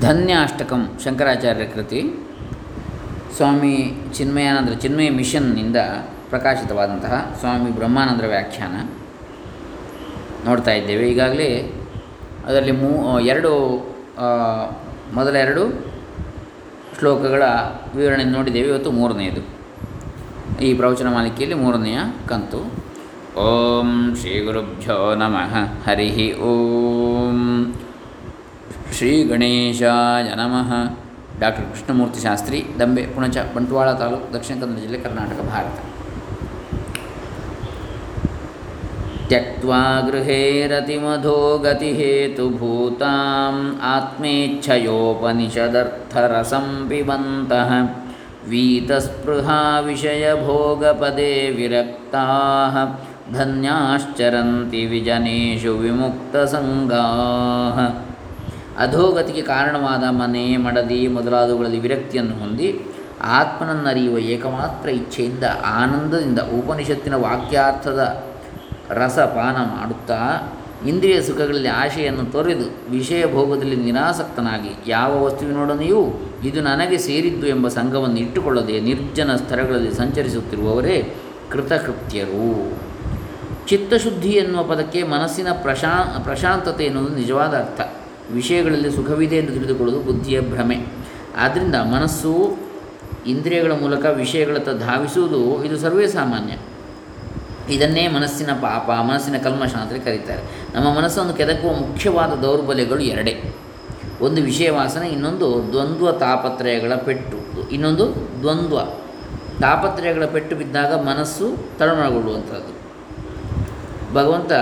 ಧನ್ಯಾಷ್ಟಕಂ ಶಂಕರಾಚಾರ್ಯ ಕೃತಿ. ಸ್ವಾಮಿ ಚಿನ್ಮಯಾನಂದರ ಚಿನ್ಮಯ ಮಿಷನ್ನಿಂದ ಪ್ರಕಾಶಿತವಾದಂತಹ ಸ್ವಾಮಿ ಬ್ರಹ್ಮಾನಂದರ ವ್ಯಾಖ್ಯಾನ ನೋಡ್ತಾ ಇದ್ದೇವೆ. ಈಗಾಗಲೇ ಅದರಲ್ಲಿ ಮೂ ಎರಡು ಆ, ಮೊದಲ ಎರಡು ಶ್ಲೋಕಗಳ ವಿವರಣೆ ನೋಡಿದ್ದೇವೆ. ಇವತ್ತು ಮೂರನೆಯದು. ಈ ಪ್ರವಚನ ಮಾಲಿಕೆಯಲ್ಲಿ ಮೂರನೆಯ ಕಂತು. ಓಂ ಶ್ರೀ ಗುರುಭ್ಯೋ ನಮಃ. ಹರಿ ಓಂ. ಶ್ರೀಗಣೇಶಾಯ ನಮಃ ಡಾಕ್ಟರ್ ಕೃಷ್ಣಮೂರ್ತಿ ಶಾಸ್ತ್ರಿ ದಂಬೆ ಪುಣಚ ಬಂಟ್ವಾಳ ತಾಲೂಕು ದಕ್ಷಿಣ ಕನ್ನಡ ಜಿಲ್ಲೆ ಕರ್ನಾಟಕ ಭಾರತ त्यक्त्वा गृहे रतिमधो गतिहेतुभूताम् आत्मेच्छयोपनिषदर्थरसं पिबन्तः वीतस्पृहाविषयभोगपदे विरक्ताः धन्याश्चरन्ति विजनेषु विमुक्तसङ्गाः ಅಧೋಗತಿಗೆ ಕಾರಣವಾದ ಮನೆ, ಮಡದಿ ಮೊದಲಾದವುಗಳಲ್ಲಿ ವಿರಕ್ತಿಯನ್ನು ಹೊಂದಿ ಆತ್ಮನನ್ನರಿಯುವ ಏಕಮಾತ್ರ ಇಚ್ಛೆಯಿಂದ ಆನಂದದಿಂದ ಉಪನಿಷತ್ತಿನ ವಾಕ್ಯಾರ್ಥದ ರಸಪಾನ ಮಾಡುತ್ತಾ ಇಂದ್ರಿಯ ಸುಖಗಳಲ್ಲಿ ಆಶೆಯನ್ನು ತೊರೆದು ವಿಷಯ ಭೋಗದಲ್ಲಿ ನಿರಾಸಕ್ತನಾಗಿ ಯಾವ ವಸ್ತುವಿನೊಡನೆಯೂ ಇದು ನನಗೆ ಸೇರಿದ್ದು ಎಂಬ ಸಂಘವನ್ನು ಇಟ್ಟುಕೊಳ್ಳದೆ ನಿರ್ಜನ ಸ್ಥಳಗಳಲ್ಲಿ ಸಂಚರಿಸುತ್ತಿರುವವರೇ ಕೃತಕೃತ್ಯರು. ಚಿತ್ತಶುದ್ಧಿ ಎನ್ನುವ ಪದಕ್ಕೆ ಮನಸ್ಸಿನ ಪ್ರಶಾ, ಪ್ರಶಾಂತತೆ ಎನ್ನುವುದು ನಿಜವಾದ ಅರ್ಥ. ವಿಷಯಗಳಲ್ಲಿ ಸುಖವಿದೆ ಎಂದು ತಿಳಿದುಕೊಳ್ಳುವುದು ಬುದ್ಧಿಯ ಭ್ರಮೆ. ಆದ್ದರಿಂದ ಮನಸ್ಸು ಇಂದ್ರಿಯಗಳ ಮೂಲಕ ವಿಷಯಗಳತ್ತ ಧಾವಿಸುವುದು ಇದು ಸರ್ವೇ ಸಾಮಾನ್ಯ. ಇದನ್ನೇ ಮನಸ್ಸಿನ ಪಾಪ, ಮನಸ್ಸಿನ ಕಲ್ಮಶ ಅಂತ ಕರೀತಾರೆ. ನಮ್ಮ ಮನಸ್ಸನ್ನು ಕೆದಕುವ ಮುಖ್ಯವಾದ ದೌರ್ಬಲ್ಯಗಳು ಎರಡೇ. ಒಂದು ವಿಷಯ ವಾಸನೆ ಇನ್ನೊಂದು ದ್ವಂದ್ವ ತಾಪತ್ರಯಗಳ ಪೆಟ್ಟು. ಇನ್ನೊಂದು ದ್ವಂದ್ವ ತಾಪತ್ರಯಗಳ ಪೆಟ್ಟು ಬಿದ್ದಾಗ ಮನಸ್ಸು ತಳಮಳಗೊಳ್ಳುವಂಥದ್ದು ಭಗವಂತ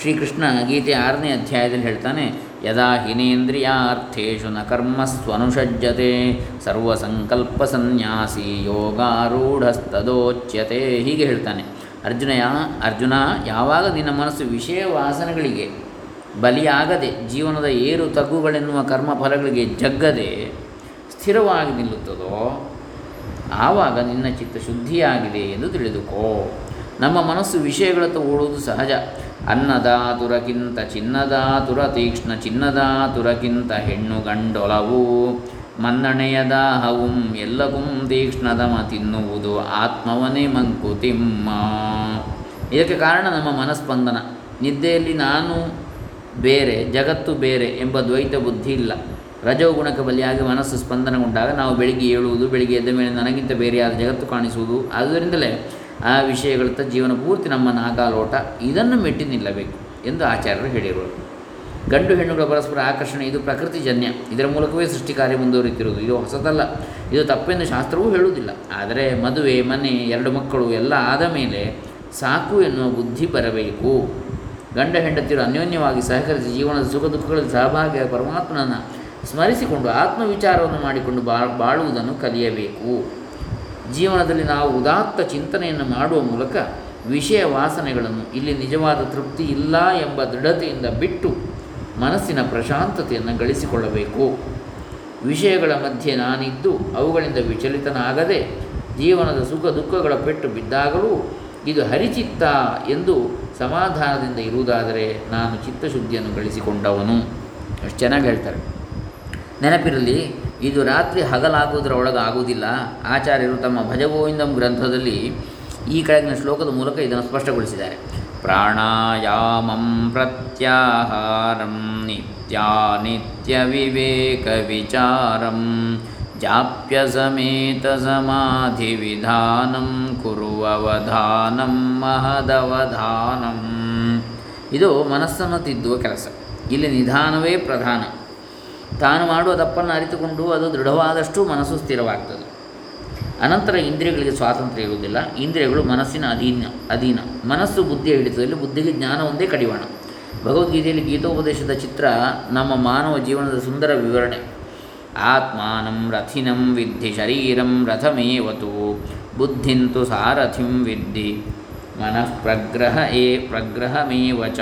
ಶ್ರೀಕೃಷ್ಣ ಗೀತೆ ಆರನೇ ಅಧ್ಯಾಯದಲ್ಲಿ ಹೇಳ್ತಾನೆ, ಯದಾ ಹಿನೇಂದ್ರಿಯಾರ್ಥೇಶು ನ ಕರ್ಮಸ್ವನುಷಜ್ಯತೆ ಸರ್ವಸಂಕಲ್ಪ ಸನ್ಯಾಸಿ ಯೋಗಾರೂಢಸ್ತದೋಚ್ಯತೆ, ಹೀಗೆ ಹೇಳ್ತಾನೆ. ಅರ್ಜುನ ಯಾ, ಅರ್ಜುನ, ಯಾವಾಗ ನಿನ್ನ ಮನಸ್ಸು ವಿಷಯ ವಾಸನೆಗಳಿಗೆ ಬಲಿಯಾಗದೆ ಜೀವನದ ಏರು ತಗ್ಗುಗಳೆನ್ನುವ ಕರ್ಮಫಲಗಳಿಗೆ ಜಗ್ಗದೆ ಸ್ಥಿರವಾಗಿ ನಿಲ್ಲುತ್ತದೋ, ಆವಾಗ ನಿನ್ನ ಚಿತ್ತ ಶುದ್ಧಿಯಾಗಿದೆ ಎಂದು ತಿಳಿದುಕೋ. ನಮ್ಮ ಮನಸ್ಸು ವಿಷಯಗಳತ್ತ ಓಡುವುದು ಸಹಜ. ಅನ್ನದಾತುರಕ್ಕಿಂತ ಚಿನ್ನದಾತುರ ತೀಕ್ಷ್ಣ ಚಿನ್ನದಾತುರಕ್ಕಿಂತ ಹೆಣ್ಣು ಗಂಡೊಲವು. ಮನ್ನಣೆಯ ದಾಹವುಂ ಎಲ್ಲಗುಂ ತೀಕ್ಷ್ಣದಮ ತಿನ್ನುವುದು ಆತ್ಮವನೇ ಮಂಕುತಿಮ್ಮ ಇದಕ್ಕೆ ಕಾರಣ ನಮ್ಮ ಮನಸ್ಪಂದನ. ನಿದ್ದೆಯಲ್ಲಿ ನಾನು ಬೇರೆ, ಜಗತ್ತು ಬೇರೆ ಎಂಬ ದ್ವೈತ ಬುದ್ಧಿ ಇಲ್ಲ. ರಜೋಗುಣಕ್ಕೆ ಬಲಿಯಾಗಿ ಮನಸ್ಸು ಸ್ಪಂದನಗೊಂಡಾಗ ನಾವು ಬೆಳಿಗ್ಗೆ ಏಳುವುದು, ಬೆಳಿಗ್ಗೆ ಎದ್ದ ಮೇಲೆ ನನಗಿಂತ ಬೇರೆಯಾದ ಜಗತ್ತು ಕಾಣಿಸುವುದು. ಆದ್ದರಿಂದಲೇ ಆ ವಿಷಯಗಳತ್ತ ಜೀವನ ಪೂರ್ತಿ ನಮ್ಮ ನಾಗಾಲೋಟ ಇದನ್ನು ಮೆಟ್ಟಿ ನಿಲ್ಲಬೇಕು ಎಂದು ಆಚಾರ್ಯರು ಹೇಳಿರುವರು. ಗಂಡು ಹೆಣ್ಣುಗಳ ಪರಸ್ಪರ ಆಕರ್ಷಣೆ, ಇದು ಪ್ರಕೃತಿಜನ್ಯ ಇದರ ಮೂಲಕವೇ ಸೃಷ್ಟಿ ಕಾರ್ಯ ಮುಂದುವರಿತಿರುವುದು ಇದು ಹೊಸದಲ್ಲ. ಇದು ತಪ್ಪೆಂದು ಶಾಸ್ತ್ರವೂ ಹೇಳುವುದಿಲ್ಲ. ಆದರೆ ಮದುವೆ, ಮನೆ, ಎರಡು ಮಕ್ಕಳು ಎಲ್ಲ ಆದ ಮೇಲೆ ಸಾಕು ಎನ್ನುವ ಬುದ್ಧಿ ಬರಬೇಕು. ಗಂಡ ಹೆಂಡತಿಯರು ಅನ್ಯೋನ್ಯವಾಗಿ ಸಹಕರಿಸಿ ಜೀವನದ ಸುಖ ದುಃಖಗಳಲ್ಲಿ ಸಹಭಾಗಿಯ ಪರಮಾತ್ಮನನ್ನು ಸ್ಮರಿಸಿಕೊಂಡು ಆತ್ಮವಿಚಾರವನ್ನು ಮಾಡಿಕೊಂಡು ಬಾ, ಬಾಳುವುದನ್ನು ಕಲಿಯಬೇಕು. ಜೀವನದಲ್ಲಿ ನಾವು ಉದಾತ್ತ ಚಿಂತನೆಯನ್ನು ಮಾಡುವ ಮೂಲಕ ವಿಷಯ ವಾಸನೆಗಳನ್ನು, ಇಲ್ಲಿ ನಿಜವಾದ ತೃಪ್ತಿ ಇಲ್ಲ ಎಂಬ ದೃಢತೆಯಿಂದ ಬಿಟ್ಟು ಮನಸ್ಸಿನ ಪ್ರಶಾಂತತೆಯನ್ನು ಗಳಿಸಿಕೊಳ್ಳಬೇಕು. ವಿಷಯಗಳ ಮಧ್ಯೆ ನಾನಿದ್ದು, ಅವುಗಳಿಂದ ವಿಚಲಿತನಾಗದೆ ಜೀವನದ ಸುಖ ದುಃಖಗಳ ಪೆಟ್ಟು ಬಿದ್ದಾಗಲೂ ಇದು ಹರಿಚಿತ್ತ ಎಂದು ಸಮಾಧಾನದಿಂದ ಇರುವುದಾದರೆ ನಾನು ಚಿತ್ತಶುದ್ಧಿಯನ್ನು ಗಳಿಸಿಕೊಂಡವನು. ಅಷ್ಟು ಚೆನ್ನಾಗಿ ಹೇಳ್ತಾರೆ. ನೆನಪಿರಲಿ ಇದು ರಾತ್ರಿ ಹಗಲಾಗುವುದರ ಒಳಗೆ ಆಗುವುದಿಲ್ಲ ಆಚಾರ್ಯರು ತಮ್ಮ ಭಜಗೋವಿಂದಂ ಗ್ರಂಥದಲ್ಲಿ ಈ ಕೆಳಗಿನ ಶ್ಲೋಕದ ಮೂಲಕ ಇದನ್ನು ಸ್ಪಷ್ಟಗೊಳಿಸಿದ್ದಾರೆ. ಪ್ರಾಣಾಯಾಮಂ ಪ್ರತ್ಯಾಹಾರಂ ನಿತ್ಯಾನಿತ್ಯ ವಿವೇಕ ವಿಚಾರಂ ಜಾಪ್ಯ ಸಮೇತ ಸಮಾಧಿ ವಿಧಾನಂ ಕುರುವವಧಾನಂ ಮಹದವಧಾನಂ. ಇದು ಮನಸ್ಸನ್ನು ತಿದ್ದುವ ಕೆಲಸ. ಇಲ್ಲಿ ನಿಧಾನವೇ ಪ್ರಧಾನ. ತಾನು ಮಾಡುವ ತಪ್ಪನ್ನು ಅರಿತುಕೊಂಡು ಅದು ದೃಢವಾದಷ್ಟು ಮನಸ್ಸು ಸ್ಥಿರವಾಗ್ತದೆ. ಅನಂತರ ಇಂದ್ರಿಯಗಳಿಗೆ ಸ್ವಾತಂತ್ರ್ಯ ಇರುವುದಿಲ್ಲ. ಇಂದ್ರಿಯಗಳು ಮನಸ್ಸಿನ ಅಧೀನ ಅಧೀನ. ಮನಸ್ಸು ಬುದ್ಧಿಯ ಹಿಡಿತದಲ್ಲಿ ಬುದ್ಧಿಗೆ ಜ್ಞಾನ ಒಂದೇ ಕಡಿವಾಣ. ಭಗವದ್ಗೀತೆಯಲ್ಲಿ ಗೀತೋಪದೇಶದ ಚಿತ್ರ, ನಮ್ಮ ಮಾನವ ಜೀವನದ ಸುಂದರ ವಿವರಣೆ. ಆತ್ಮಾನಂ ರಥಿನಂ ವಿದ್ಧಿ ಶರೀರಂ ರಥಮೇವತು. ಬುದ್ಧಿಂತು ಸಾರಥಿಂ ವಿದ್ಧಿ. ಮನಃ ಪ್ರಗ್ರಹ ಏ ಪ್ರಗ್ರಹಮೇವ ಚ.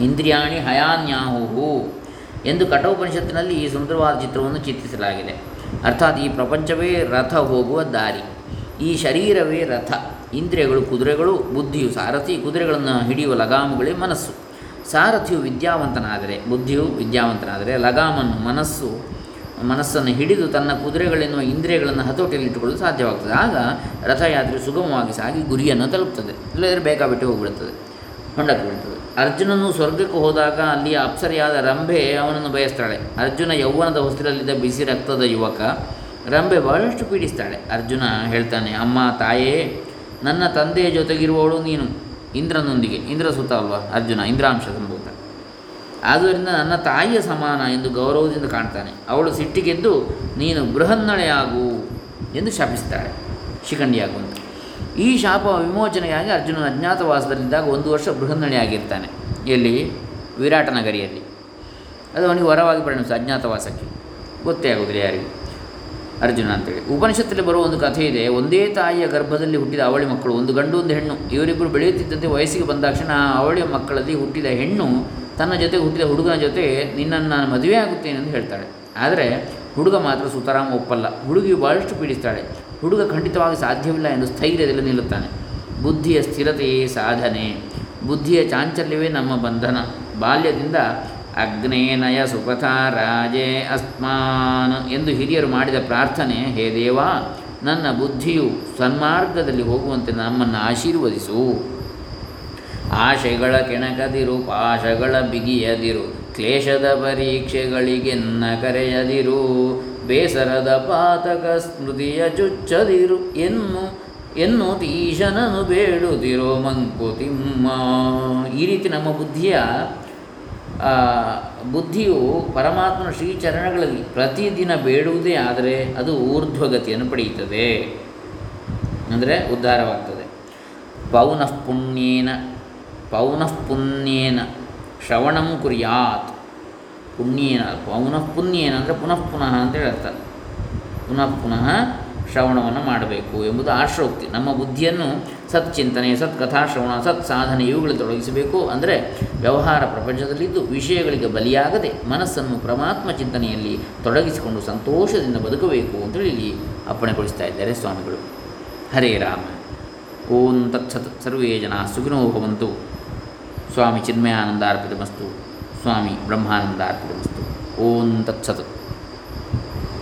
ಇಂದ್ರಿಯಾಣಿ ಹಯಾನ್ಯಾಹು ಎಂದು ಕಠೋಪನಿಷತ್ತಿನಲ್ಲಿ ಈ ಸುಂದರವಾದ ಚಿತ್ರವನ್ನು ಚಿತ್ರಿಸಲಾಗಿದೆ. ಅರ್ಥಾತ್ ಈ ಪ್ರಪಂಚವೇ ರಥ ಹೋಗುವ ದಾರಿ. ಈ ಶರೀರವೇ ರಥ. ಇಂದ್ರಿಯಗಳು ಕುದುರೆಗಳು, ಬುದ್ಧಿಯು ಸಾರಥಿ, ಕುದುರೆಗಳನ್ನು ಹಿಡಿಯುವ ಲಗಾಮುಗಳೇ ಮನಸ್ಸು. ಸಾರಥಿಯು ವಿದ್ಯಾವಂತನಾದರೆ, ಬುದ್ಧಿಯು ವಿದ್ಯಾವಂತನಾದರೆ ಲಗಾಮನ್ನು ಮನಸ್ಸು, ಮನಸ್ಸನ್ನು ಹಿಡಿದು ತನ್ನ ಕುದುರೆಗಳೆನ್ನುವ ಇಂದ್ರಿಯಗಳನ್ನು ಹತೋಟಿಯಲ್ಲಿಟ್ಟುಕೊಳ್ಳಲು ಸಾಧ್ಯವಾಗ್ತದೆ. ಆಗ ರಥಯಾತ್ರೆ ಸುಗಮವಾಗಿ ಸಾಗಿ ಗುರಿಯನ್ನು ತಲುಪುತ್ತದೆ ಇಲ್ಲದರೆ ಬೇಕಾಬಿಟ್ಟು ಹೋಗಿಬಿಡುತ್ತದೆ. ಹೊಂಡಕ್ಕೆ ಬೀಳ್ತದೆ ಅರ್ಜುನನು ಸ್ವರ್ಗಕ್ಕೆ ಹೋದಾಗ ಅಲ್ಲಿಯ ಅಪ್ಸರಿಯಾದ ರಂಭೆ ಅವನನ್ನು ಬಯಸ್ತಾಳೆ. ಅರ್ಜುನ ಯೌವನದ ಹೊಸಿರಲ್ಲಿದ್ದ ಬಿಸಿ ರಕ್ತದ ಯುವಕ ರಂಭೆ ಬಹಳಷ್ಟು ಪೀಡಿಸ್ತಾಳೆ. ಅರ್ಜುನ ಹೇಳ್ತಾನೆ, ಅಮ್ಮ, ತಾಯೇ, ನನ್ನ ತಂದೆಯ ಜೊತೆಗಿರುವವಳು ನೀನು. ಇಂದ್ರನೊಂದಿಗೆ, ಇಂದ್ರ ಸುತ ಅಲ್ವಾ? ಅರ್ಜುನ, ಇಂದ್ರಾಂಶ ಸಂಭೂತ. ಆದ್ದರಿಂದ ನನ್ನ ತಾಯಿಯ ಸಮಾನ ಎಂದು ಗೌರವದಿಂದ ಕಾಣ್ತಾನೆ. ಅವಳು ಸಿಟ್ಟಿಗೆದ್ದು, ನೀನು ಬೃಹನ್ನಳೆಯಾಗು ಎಂದು ಶಾಪಿಸ್ತಾಳೆ. ಶಿಖಂಡಿಯಾಗು ಅಂತ ಈ ಶಾಪ ವಿಮೋಚನೆಯಾಗಿ ಅರ್ಜುನನ ಅಜ್ಞಾತವಾಸದಲ್ಲಿದ್ದಾಗ ಒಂದು ವರ್ಷ ಬೃಹನ್ನಣಿಯಾಗಿರ್ತಾನೆ. ಎಲ್ಲಿ? ವಿರಾಟನಗರಿಯಲ್ಲಿ. ಅದು ಅವನಿಗೆ ವರವಾಗಿ ಪರಿಣಮಿಸ ಅಜ್ಞಾತವಾಸಕ್ಕೆ. ಗೊತ್ತೇ ಆಗೋದಿಲ್ಲ ಯಾರಿಗೆ. ಅರ್ಜುನ ಅಂತೇಳಿ ಉಪನಿಷತ್ತಲ್ಲಿ ಬರುವ ಒಂದು ಕಥೆ ಇದೆ. ಒಂದೇ ತಾಯಿಯ ಗರ್ಭದಲ್ಲಿ ಹುಟ್ಟಿದ ಅವಳಿ ಮಕ್ಕಳು, ಒಂದು ಗಂಡು, ಒಂದು ಹೆಣ್ಣು. ಇವರಿಬ್ಬರು ಬೆಳೆಯುತ್ತಿದ್ದಂತೆ ವಯಸ್ಸಿಗೆ ಬಂದಾಕ್ಷಣ ಆ ಅವಳಿಯ ಮಕ್ಕಳಲ್ಲಿ ಹುಟ್ಟಿದ ಹೆಣ್ಣು ತನ್ನ ಜೊತೆ ಹುಟ್ಟಿದ ಹುಡುಗನ ಜೊತೆ ನಿನ್ನನ್ನು ನಾನು ಮದುವೆ ಆಗುತ್ತೇನೆ ಎಂದು ಹೇಳ್ತಾಳೆ. ಆದರೆ ಹುಡುಗ ಮಾತ್ರ ಸುತರಾಮ ಒಪ್ಪಲ್ಲ. ಹುಡುಗಿ ಭಾಳಷ್ಟು ಪೀಡಿಸ್ತಾಳೆ. ಹುಡುಗ ಖಂಡಿತವಾಗಿ ಸಾಧ್ಯವಿಲ್ಲ ಎಂದು ಸ್ಥೈರ್ಯದಲ್ಲಿ ನಿಲ್ಲುತ್ತಾನೆ. ಬುದ್ಧಿಯ ಸ್ಥಿರತೆಯೇ ಸಾಧನೆ. ಬುದ್ಧಿಯ ಚಾಂಚಲ್ಯವೇ ನಮ್ಮ ಬಂಧನ. ಬಾಲ್ಯದಿಂದ ಅಗ್ನೇನಯ ಸುಪಥ ರಾಜೇ ಅಸ್ಮಾನ್ ಎಂದು ಹಿರಿಯರು ಮಾಡಿದ ಪ್ರಾರ್ಥನೆ, ಹೇ ದೇವ, ನನ್ನ ಬುದ್ಧಿಯು ಸನ್ಮಾರ್ಗದಲ್ಲಿ ಹೋಗುವಂತೆ ನಮ್ಮನ್ನು ಆಶೀರ್ವದಿಸು. ಆಶೆಗಳ ಕೆಣಕದಿರು, ಪಾಶಗಳ ಬಿಗಿಯದಿರು. ಕ್ಲೇಶದ ಪರೀಕ್ಷೆಗಳಿಗೆನ್ನ ಕರೆಯದಿರು ಬೇಸರದ ಪಾತಕ ಸ್ಮೃತಿಯ ಚುಚ್ಚದಿರು ಎನ್ನು ಎನ್ನು ತೀಶನನು ಬೇಡುದಿರೋ ಮಂಕುತಿಮ್ಮ ಈ ರೀತಿ ನಮ್ಮ ಬುದ್ಧಿಯ ಬುದ್ಧಿಯು ಪರಮಾತ್ಮನ ಶ್ರೀಚರಣಗಳಲ್ಲಿ ಪ್ರತಿದಿನ ಬೇಡುವುದೇ ಆದರೆ ಅದು ಊರ್ಧ್ವಗತಿಯನ್ನು ಪಡೆಯುತ್ತದೆ. ಅಂದರೆ ಉದ್ಧಾರವಾಗ್ತದೆ. ಪೌನಃ ಪುಣ್ಯೇನ ಪೌನಃ ಪುಣ್ಯೇನ. ಶ್ರವಣಂ ಕುರ್ಯಾತ್. ಪುಣ್ಯೇನ ಪುನಃ ಪುಣ್ಯೇನ ಅಂದರೆ ಪುನಃ ಪುನಃ ಅಂತೇಳಿ ಅರ್ಥ ಪುನಃ ಪುನಃ ಶ್ರವಣವನ್ನು ಮಾಡಬೇಕು ಎಂಬುದು ಆಶ್ರೋಕ್ತಿ ನಮ್ಮ ಬುದ್ಧಿಯನ್ನು ಸತ್ಚಿಂತನೆ ಸತ್ಕಥಾಶ್ರವಣ ಸತ್ ಸಾಧನೆ ಇವುಗಳಲ್ಲಿ ತೊಡಗಿಸಬೇಕು ಅಂದರೆ ವ್ಯವಹಾರ ಪ್ರಪಂಚದಲ್ಲಿದ್ದು ವಿಷಯಗಳಿಗೆ ಬಲಿಯಾಗದೆ ಮನಸ್ಸನ್ನು ಪರಮಾತ್ಮ ಚಿಂತನೆಯಲ್ಲಿ ತೊಡಗಿಸಿಕೊಂಡು ಸಂತೋಷದಿಂದ ಬದುಕಬೇಕು ಅಂತೇಳಿ ಇಲ್ಲಿ ಅಪ್ಪಣೆಗೊಳಿಸ್ತಾ ಇದ್ದಾರೆ ಸ್ವಾಮಿಗಳು. ಹರೇ ರಾಮ. ಓಂ ತತ್ಸತ್. ಸರ್ವೇ ಜನ ಸುಖಿನೋ ಭವಂತು. ಸ್ವಾಮಿ ಚಿನ್ಮಯಾನಂದಾರ್ಪಿತಮಸ್ತು ಸ್ವಾಮಿ ಬ್ರಹ್ಮಾನಂದಾರ್ಪಿತಮಸ್ತು ಓಂ ತತ್ಸತ್.